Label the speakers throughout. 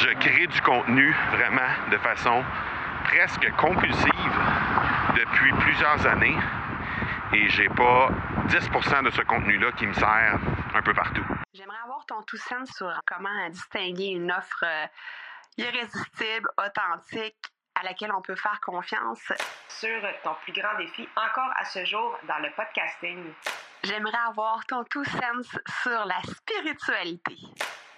Speaker 1: je crée du contenu vraiment de façon presque compulsive depuis plusieurs années et j'ai pas 10% de ce contenu-là qui me sert un peu partout.
Speaker 2: J'aimerais avoir ton tout sens sur comment distinguer une offre euh, irrésistible, authentique, à laquelle on peut faire confiance.
Speaker 3: Sur ton plus grand défi encore à ce jour dans le podcasting.
Speaker 2: J'aimerais avoir ton tout sens sur la spiritualité.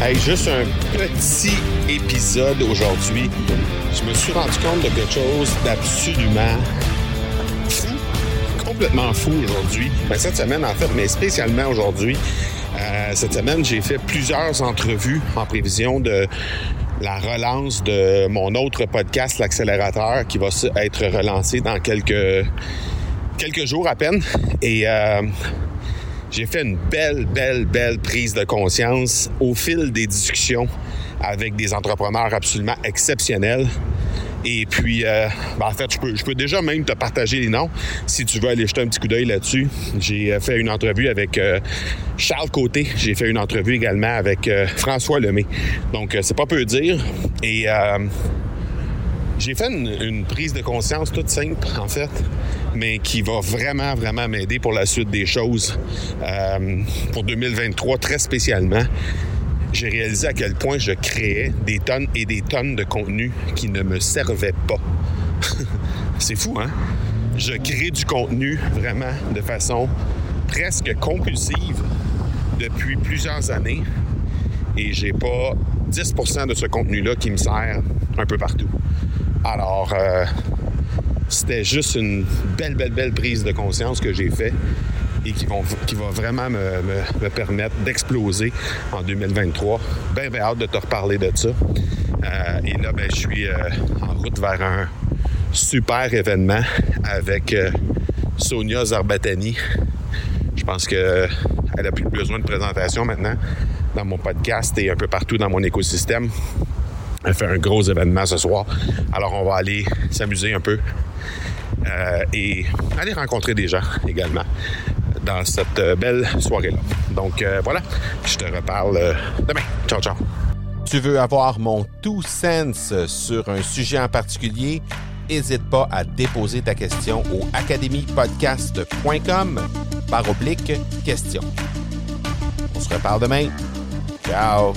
Speaker 4: Hey, juste un petit épisode aujourd'hui. Je me suis rendu compte de quelque chose d'absolument fou, complètement fou aujourd'hui. Ben, cette semaine, en fait, mais spécialement aujourd'hui. Euh, cette semaine, j'ai fait plusieurs entrevues en prévision de la relance de mon autre podcast, l'accélérateur, qui va être relancé dans quelques quelques jours à peine. Et euh, j'ai fait une belle, belle, belle prise de conscience au fil des discussions avec des entrepreneurs absolument exceptionnels. Et puis, euh, ben, en fait, je peux, je peux déjà même te partager les noms si tu veux aller jeter un petit coup d'œil là-dessus. J'ai euh, fait une entrevue avec euh, Charles Côté. J'ai fait une entrevue également avec François Lemay. Donc, c'est pas peu dire. Et j'ai fait une, prise de conscience toute simple, en fait, mais qui va vraiment, vraiment m'aider pour la suite des choses. Euh, pour 2023, très spécialement, j'ai réalisé à quel point je créais des tonnes et des tonnes de contenu qui ne me servaient pas. C'est fou, hein? Je crée du contenu vraiment de façon presque compulsive depuis plusieurs années et j'ai pas 10% de ce contenu-là qui me sert un peu partout. Alors, euh, c'était juste une belle, belle, belle prise de conscience que j'ai faite et qui, va vraiment me, permettre d'exploser en 2023. Bien, bien hâte de te reparler de ça. Euh, et là, ben, je suis euh, en route vers un super événement avec Sonia Zarbatani. Je pense qu'elle n'a plus besoin de présentation maintenant dans mon podcast et un peu partout dans mon écosystème. Elle fait un gros événement ce soir. Alors, on va aller s'amuser un peu euh, et aller rencontrer des gens également dans cette euh, belle soirée-là. Donc, euh, voilà, je te reparle demain. Ciao, ciao. Tu veux avoir mon tout sens sur un sujet en particulier? N'hésite pas à déposer ta question au academypodcast.com par oblique question. On se reparle demain. Ciao!